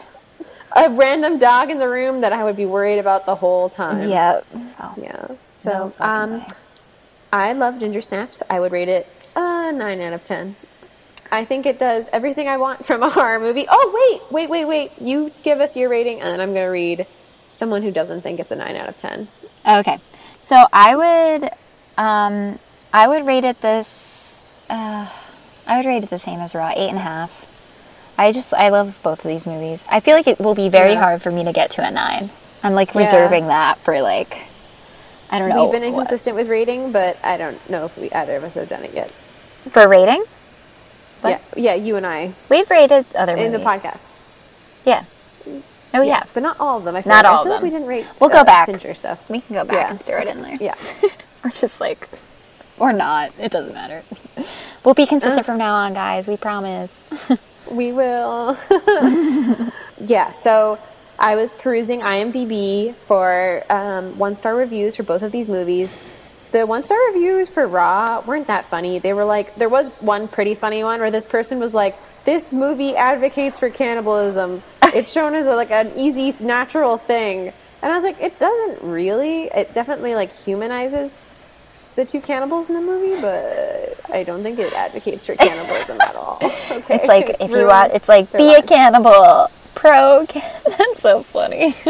A random dog in the room that I would be worried about the whole time. Yeah. Oh. Yeah. So, fucking um, way. I love Ginger Snaps. I would rate it a nine out of ten. I think it does everything I want from a horror movie. Oh wait, wait, wait, wait! You give us your rating, and then I'm going to read someone who doesn't think it's a nine out of ten. Okay. So I would, um, I would rate it this. Uh, I would rate it the same as Raw, eight and a half. I just I love both of these movies. I feel like it will be very Yeah. hard for me to get to a nine. I'm like Yeah. reserving that for like, I don't know. We've been what- inconsistent with rating, but I don't know if we either of us have done it yet. for rating. What? Yeah, yeah, you and I We've rated other movies. in movies the podcast. Yeah. Oh yeah. Yes, but not all of them. I feel Not like. I all of feel like them. we didn't rate. We'll go back. Fincher stuff. We can go back Yeah. and throw it in there. Yeah. or just like, or not. It doesn't matter. We'll be consistent from now on, guys. We promise. We will. yeah, so I was perusing IMDb for um, one star reviews for both of these movies. The one star reviews for Raw weren't that funny. They were like, there was one pretty funny one where this person was like, "This movie advocates for cannibalism. It's shown as a, like an easy, natural thing." And I was like, "It doesn't really. It definitely like humanizes the two cannibals in the movie, but I don't think it advocates for cannibalism at all." Okay? It's like if you want, it's like be a cannibal. Pro. Can- That's so funny.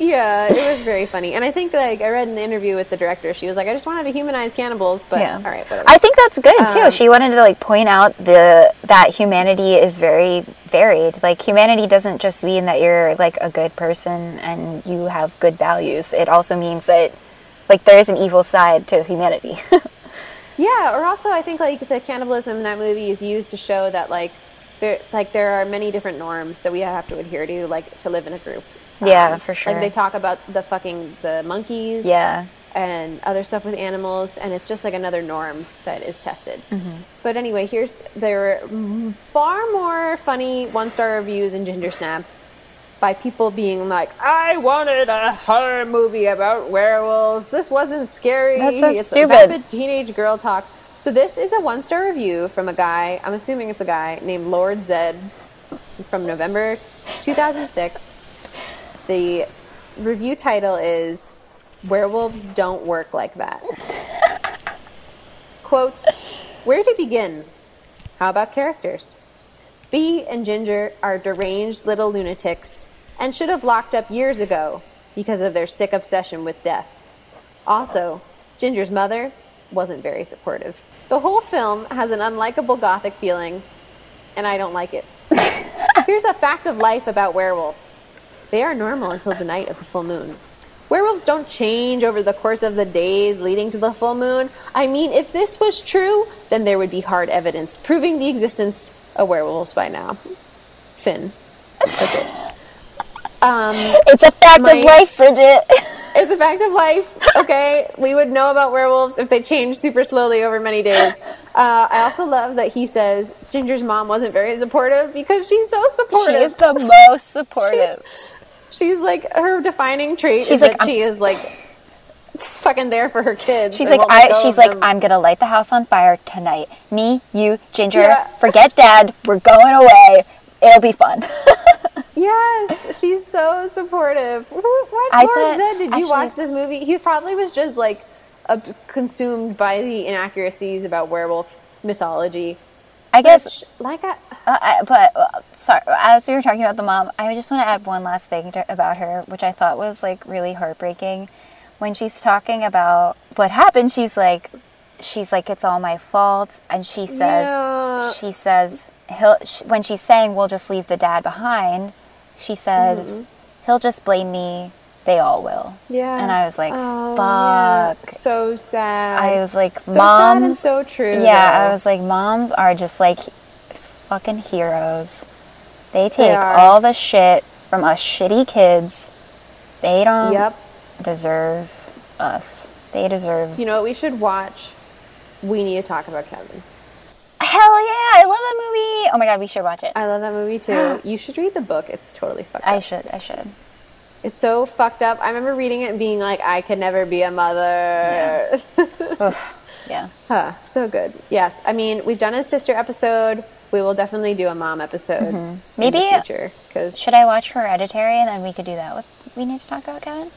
Yeah, it was very funny, and I think like I read an interview with the director. She was like, "I just wanted to humanize cannibals," but Yeah. all right, whatever. I think that's good too. Um, she wanted to like point out the that humanity is very varied. Like humanity doesn't just mean that you're like a good person and you have good values. It also means that like there is an evil side to humanity. yeah, or also I think like the cannibalism in that movie is used to show that like there like there are many different norms that we have to adhere to like to live in a group. Yeah, for sure. Like they talk about the fucking the monkeys. yeah. and other stuff with animals, and it's just like another norm that is tested. Mm-hmm. But anyway, here's there are far more funny one star reviews in Ginger Snaps by people being like, "I wanted a horror movie about werewolves. This wasn't scary. That's so it's stupid." teenage girl talk." So this is a one star review from a guy. I'm assuming it's a guy named Lord Zed from November 2006. The review title is Werewolves Don't Work Like That. Quote, Where to begin? How about characters? Bee and Ginger are deranged little lunatics and should have locked up years ago because of their sick obsession with death. Also, Ginger's mother wasn't very supportive. The whole film has an unlikable gothic feeling, and I don't like it. Here's a fact of life about werewolves they are normal until the night of the full moon. Werewolves don't change over the course of the days leading to the full moon. I mean, if this was true, then there would be hard evidence proving the existence of werewolves by now. Finn. That's it. Um, It's a fact My- of life, Bridget. it's a fact of life. Okay, we would know about werewolves if they change super slowly over many days. Uh, I also love that he says Ginger's mom wasn't very supportive because she's so supportive. she is the most supportive. she's like her defining trait She's is like, that I'm- she is like fucking there for her kids. She's like, I. She's like them. I'm gonna light the house on fire tonight. Me, you, Ginger. Yeah. Forget Dad. We're going away. It'll be fun. Yes, she's so supportive. What I Lord thought- Zed, did you actually- watch this movie? He probably was just like consumed by the inaccuracies about werewolf mythology. I guess. Which, like, I, Uh, I, but uh, sorry, as we were talking about the mom, I just want to add one last thing to, about her, which I thought was like really heartbreaking. When she's talking about what happened, she's like, she's like, it's all my fault, and she says, Yeah. she says, he'll sh- when she's saying we'll just leave the dad behind, she says, mm-hmm. he'll just blame me. They all will. yeah. And I was like, Oh, yeah. fuck. So sad. I was like, so and so true. Yeah, though. I was like, moms are just like fucking heroes. They take are. all the shit from us shitty kids. They don't Yep. deserve us. They deserve. You know what we should watch? We need to talk about Kevin. Hell yeah! I love that movie. Oh my god, we should watch it. I love that movie too. you should read the book. It's totally fucked up. I should. I should. It's so fucked up. I remember reading it and being like, I could never be a mother. Yeah. Huh, so good. Yes, I mean we've done a sister episode. We will definitely do a mom episode. in Mm-hmm. Maybe- the future because Should I watch Hereditary and then we could do that with? We need to talk about Kevin.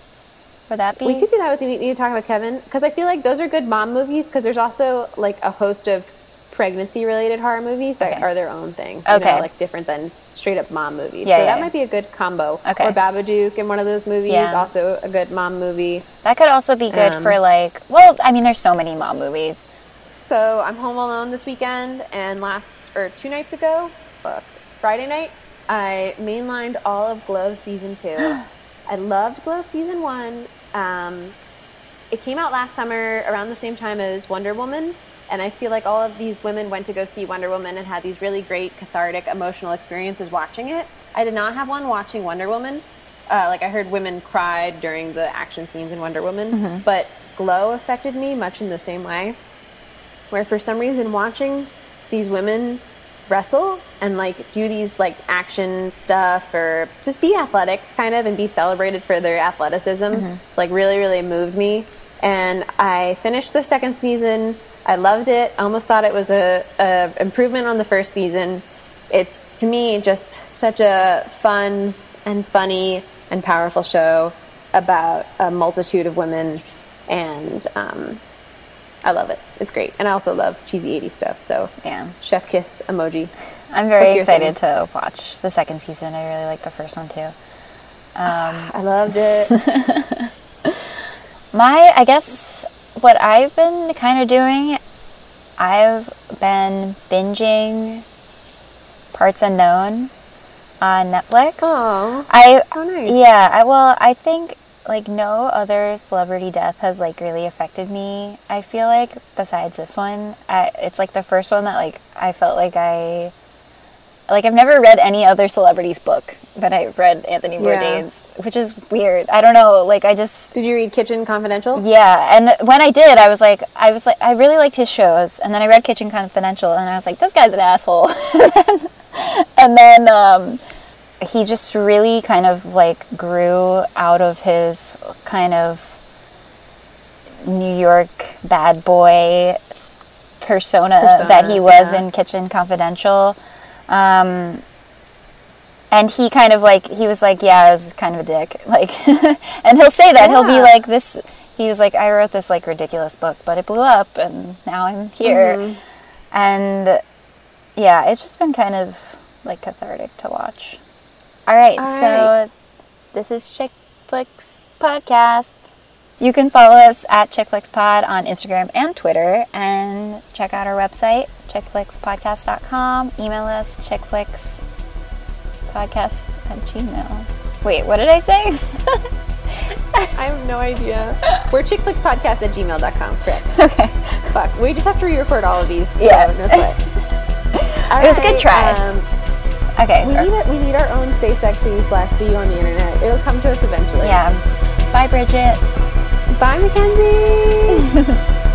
Would that be? we could do that with. We need to talk about Kevin because I feel like those are good mom movies because there's also like a host of pregnancy related horror movies that Okay. are their own thing. you know, Okay. like different than straight up mom movies. Yeah, so yeah, that yeah. might be a good combo. Okay. Or Babadook in one of those movies, Yeah. also a good mom movie. That could also be good Um, for like. Well, I mean, there's so many mom movies. So I'm home alone this weekend, and last or two nights ago, Friday night, I mainlined all of Glow season two. I loved Glow season one. Um, it came out last summer around the same time as Wonder Woman, and I feel like all of these women went to go see Wonder Woman and had these really great cathartic emotional experiences watching it. I did not have one watching Wonder Woman. Uh, like I heard women cried during the action scenes in Wonder Woman, but Glow affected me much in the same way where for some reason watching these women wrestle and like do these like action stuff or just be athletic kind of and be celebrated for their athleticism like really really moved me and i finished the second season i loved it i almost thought it was a, a improvement on the first season it's to me just such a fun and funny and powerful show about a multitude of women and um, I love it. It's great. And I also love cheesy 80s stuff. So, Yeah. chef kiss emoji. I'm very excited thing? to watch the second season. I really like the first one too. I loved it. My, I guess, what I've been kind of doing, I've been binging Parts Unknown on Netflix. Oh, I, nice. yeah, I, well, I think like no other celebrity death has like really affected me. I feel like besides this one, I, it's like the first one that like I felt like I, like I've never read any other celebrity's book, but I've read Anthony Yeah. Bourdain's, which is weird. I don't know, like I just Did you read Kitchen Confidential? yeah, and when I did, I was like, I was like, I really liked his shows, and then I read Kitchen Confidential, and I was like, this guy's an asshole. and then um, he just really kind of like grew out of his kind of New York bad boy persona, Persona, that he was yeah. in Kitchen Confidential. Um, and he kind of like he was like yeah i was kind of a dick. Like and he'll say that. He'll be like this he was like i wrote this like ridiculous book but it blew up and now i'm here. Mm-hmm. and yeah it's just been kind of like cathartic to watch. All right All so right. this is chick flix podcast you can follow us at chickflixpod on instagram and twitter and check out our website chickflixpodcast.com email us chickflix podcast at gmail wait what did i say I have no idea. We're chickflixpodcast at gmail.com. Correct. okay Fuck. We just have to re record all of these. Yeah. No sweat. It was a good try. Um, okay we, need a, we need our own stay sexy slash see you on the internet. It'll come to us eventually. yeah bye bridget Bye, Mackenzie.